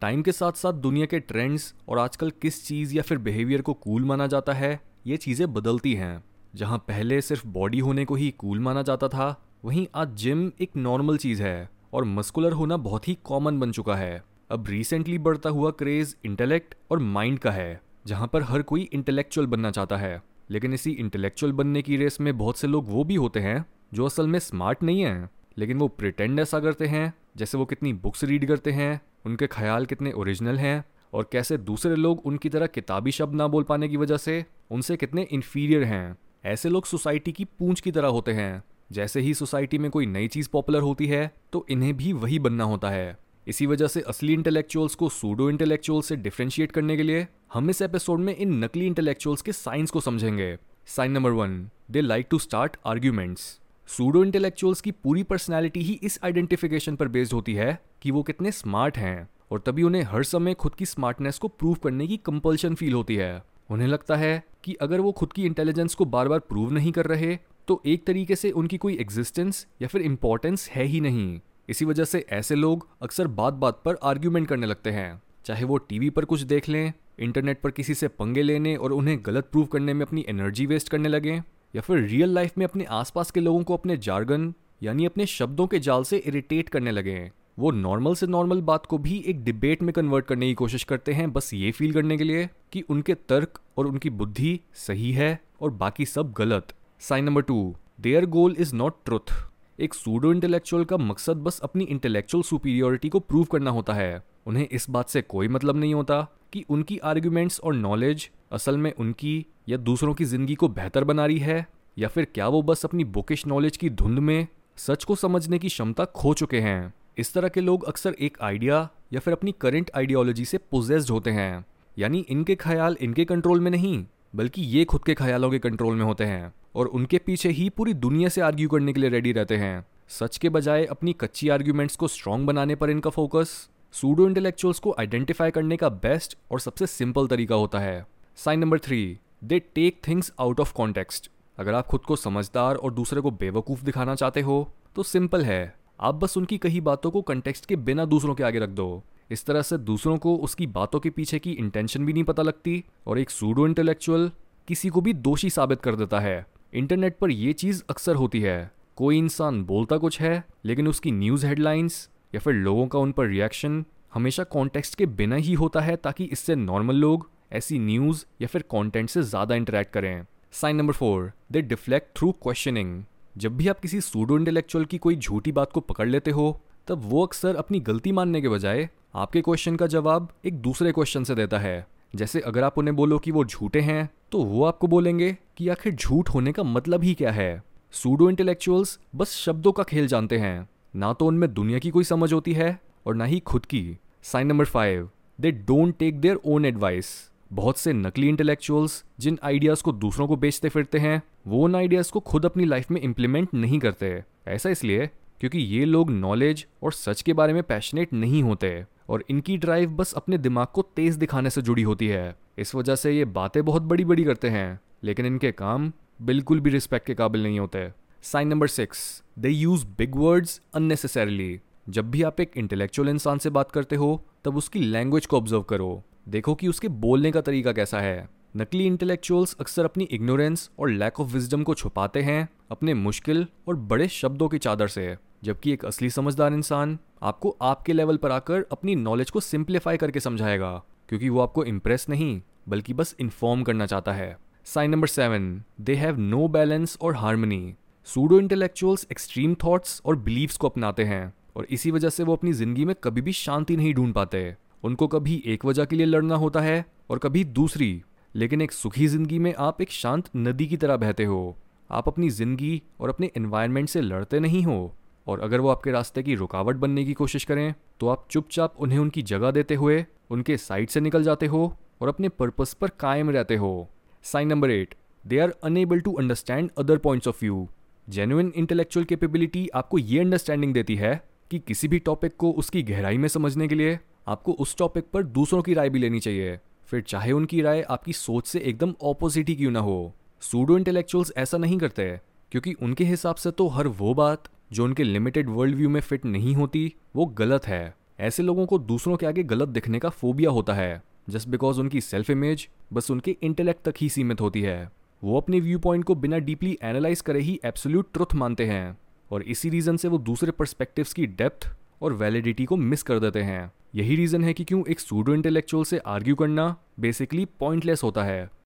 Time के साथ साथ दुनिया के ट्रेंड्स और आजकल किस चीज़ या फिर बिहेवियर को कूल माना जाता है, ये चीज़ें बदलती हैं। जहाँ पहले सिर्फ़ बॉडी होने को ही कूल माना जाता था, वहीं आज जिम एक नॉर्मल चीज़ है और मस्कुलर होना बहुत ही कॉमन बन चुका है। अब रिसेंटली बढ़ता हुआ क्रेज इंटेलेक्ट और माइंड का है, जहाँ पर हर कोई इंटेलेक्चुअल बनना चाहता है। लेकिन इसी इंटेलेक्चुअल बनने की रेस में बहुत से लोग वो भी होते हैं, जो असल में स्मार्ट नहीं है, लेकिन वो प्रिटेंड ऐसा करते हैं, जैसे वो कितनी बुक्स रीड करते हैं उनके ख्याल कितने ओरिजिनल हैं और कैसे दूसरे लोग उनकी तरह किताबी शब्द ना बोल पाने की वजह से उनसे कितने इन्फीरियर हैं। ऐसे लोग सोसाइटी की पूंछ की तरह होते हैं। जैसे ही सोसाइटी में कोई नई चीज़ पॉपुलर होती है तो इन्हें भी वही बनना होता है। इसी वजह से असली इंटेलेक्चुअल्स को सूडो इंटेलेक्चुअल से डिफ्रेंशिएट करने के लिए हम इस एपिसोड में इन नकली इंटेलेक्चुअल्स के साइंस को समझेंगे। Sign number one they like to start arguments pseudo intellectuals की पूरी पर्सनैलिटी ही इस आइडेंटिफिकेशन पर बेस्ड होती है कि वो कितने स्मार्ट हैं और तभी उन्हें हर समय खुद की स्मार्टनेस को प्रूव करने की कंपल्शन फील होती है। उन्हें लगता है कि अगर वो खुद की इंटेलिजेंस को बार बार प्रूव नहीं कर रहे तो एक तरीके से उनकी कोई एग्जिस्टेंस या फिर इंपॉर्टेंस है ही नहीं। इसी वजह से ऐसे लोग अक्सर बात बात पर आर्ग्यूमेंट करने लगते हैं। चाहे वो टीवी पर कुछ देख लें इंटरनेट पर किसी से पंगे लेने और उन्हें गलत प्रूव करने में अपनी एनर्जी वेस्ट करने लगें। या फिर रियल लाइफ में अपने आसपास के लोगों को अपने जार्गन यानी अपने शब्दों के जाल से इरिटेट करने लगे हैं। वो नॉर्मल से नॉर्मल बात को भी एक डिबेट में कन्वर्ट करने की कोशिश करते हैं, बस ये फील करने के लिए कि उनके तर्क और उनकी बुद्धि सही है और बाकी सब गलत। Sign number two their goal is not truth एक सूडो इंटेलेक्चुअल का मकसद बस अपनी इंटेलेक्चुअल सुपीरियोरिटी को प्रूव करना होता है। उन्हें इस बात से कोई मतलब नहीं होता कि उनकी आर्ग्यूमेंट्स और नॉलेज असल में उनकी या दूसरों की ज़िंदगी को बेहतर बना रही है, या फिर क्या वो बस अपनी बुकिश नॉलेज की धुंध में सच को समझने की क्षमता खो चुके हैं? इस तरह के लोग अक्सर एक आइडिया या फिर अपनी करंट आइडियोलॉजी से पोजेस्ड होते हैं। यानी इनके ख्याल इनके कंट्रोल में नहीं, बल्कि ये खुद के ख्यालों के कंट्रोल में होते हैं, और उनके पीछे ही पूरी दुनिया से आर्ग्यू करने के लिए रेडी रहते हैं। सच के बजाय अपनी कच्ची आर्ग्यूमेंट्स को स्ट्रॉन्ग बनाने पर इनका फोकस सूडो इंटेलेक्चुअल्स को आइडेंटिफाई करने का बेस्ट और सबसे सिंपल तरीका होता है। Sign number three they take things out of context अगर आप खुद को समझदार और दूसरे को बेवकूफ़ दिखाना चाहते हो तो सिंपल है। आप बस उनकी कही बातों को कंटेक्स्ट के बिना दूसरों के आगे रख दो। इस तरह से दूसरों को उसकी बातों के पीछे की इंटेंशन भी नहीं पता लगती और एक सूडो इंटेलेक्चुअल किसी को भी दोषी साबित कर देता है। इंटरनेट पर यह चीज़ अक्सर होती है। कोई इंसान बोलता कुछ है, लेकिन उसकी न्यूज़ हेडलाइंस या फिर लोगों का उन पर रिएक्शन हमेशा कॉन्टेक्स्ट के बिना ही होता है ताकि इससे नॉर्मल लोग ऐसी न्यूज़ या फिर कंटेंट से ज़्यादा इंटरेक्ट करें। Sign number four they deflect through questioning जब भी आप किसी सूडो इंटेलेक्चुअल की कोई झूठी बात को पकड़ लेते हो, तब वो अक्सर अपनी गलती मानने के बजाय आपके क्वेश्चन का जवाब एक दूसरे क्वेश्चन से देता है। जैसे अगर आप उन्हें बोलो कि वो झूठे हैं तो वो आपको बोलेंगे कि आखिर झूठ होने का मतलब ही क्या है। सूडो इंटेलेक्चुअल्स बस शब्दों का खेल जानते हैं। ना तो उनमें दुनिया की कोई समझ होती है और ना ही खुद की। Sign number five they don't take their own advice बहुत से नकली इंटेलेक्चुअल्स जिन आइडियाज़ को दूसरों को बेचते फिरते हैं, वो उन आइडियाज़ को खुद अपनी लाइफ में इम्प्लीमेंट नहीं करते। ऐसा इसलिए क्योंकि ये लोग नॉलेज और सच के बारे में पैशनेट नहीं होते और इनकी ड्राइव बस अपने दिमाग को तेज दिखाने से जुड़ी होती है। इस वजह से ये बातें बहुत बड़ी बड़ी करते हैं, लेकिन इनके काम बिल्कुल भी रिस्पेक्ट के काबिल नहीं होते। Sign number six they use big words unnecessarily जब भी आप एक इंटेलेक्चुअल इंसान से बात करते हो, तब उसकी लैंग्वेज को ऑब्ज़र्व करो। देखो कि उसके बोलने का तरीका कैसा है। नकली इंटेलेक्चुअल्स अक्सर अपनी इग्नोरेंस और लैक ऑफ़ विजडम को छुपाते हैं अपने मुश्किल और बड़े शब्दों की चादर से, जबकि एक असली समझदार इंसान आपको आपके लेवल पर आकर अपनी नॉलेज को सिंप्लीफाई करके समझाएगा, क्योंकि वो आपको इम्प्रेस नहीं, बल्कि बस इन्फॉर्म करना चाहता है। Sign number seven they have no balance और harmony pseudo intellectuals extreme thoughts और बिलीव्स को अपनाते हैं, और इसी वजह से वो अपनी ज़िंदगी में कभी भी शांति नहीं ढूंढ पाते। उनको कभी एक वजह के लिए लड़ना होता है और कभी दूसरी। लेकिन एक सुखी ज़िंदगी में आप एक शांत नदी की तरह बहते हो। आप अपनी ज़िंदगी और अपने एनवायरनमेंट से लड़ते नहीं हो। और अगर वो आपके रास्ते की रुकावट बनने की कोशिश करें तो आप चुपचाप उन्हें उनकी जगह देते हुए, उनके साइड से निकल जाते हो और अपने पर्पस पर कायम रहते हो। Sign number eight they are unable to understand other points of view genuine intellectual capability आपको ये अंडरस्टैंडिंग देती है कि किसी भी टॉपिक को उसकी गहराई में समझने के लिए आपको उस टॉपिक पर दूसरों की राय भी लेनी चाहिए। फिर चाहे उनकी राय आपकी सोच से एकदम ऑपोजिट ही क्यों ना हो। सूडो इंटेलेक्चुअल्स ऐसा नहीं करते, क्योंकि उनके हिसाब से तो हर वो बात जो उनके लिमिटेड वर्ल्ड व्यू में फिट नहीं होती, वो गलत है। ऐसे लोगों को दूसरों के आगे गलत दिखने का फोबिया होता है। जस्ट बिकॉज़ उनकी सेल्फ इमेज बस उनके इंटेलेक्ट तक ही सीमित होती है। वो अपने व्यू पॉइंट को बिना डीपली एनालाइज करे ही एब्सोल्यूट ट्रुथ मानते हैं। और इसी रीजन से वो दूसरे परस्पेक्टिव की डेप्थ और वैलिडिटी को मिस कर देते हैं। यही रीज़न है कि क्यों एक सूडो इंटेलेक्चुअल से आर्ग्यू करना बेसिकली पॉइंटलेस होता है।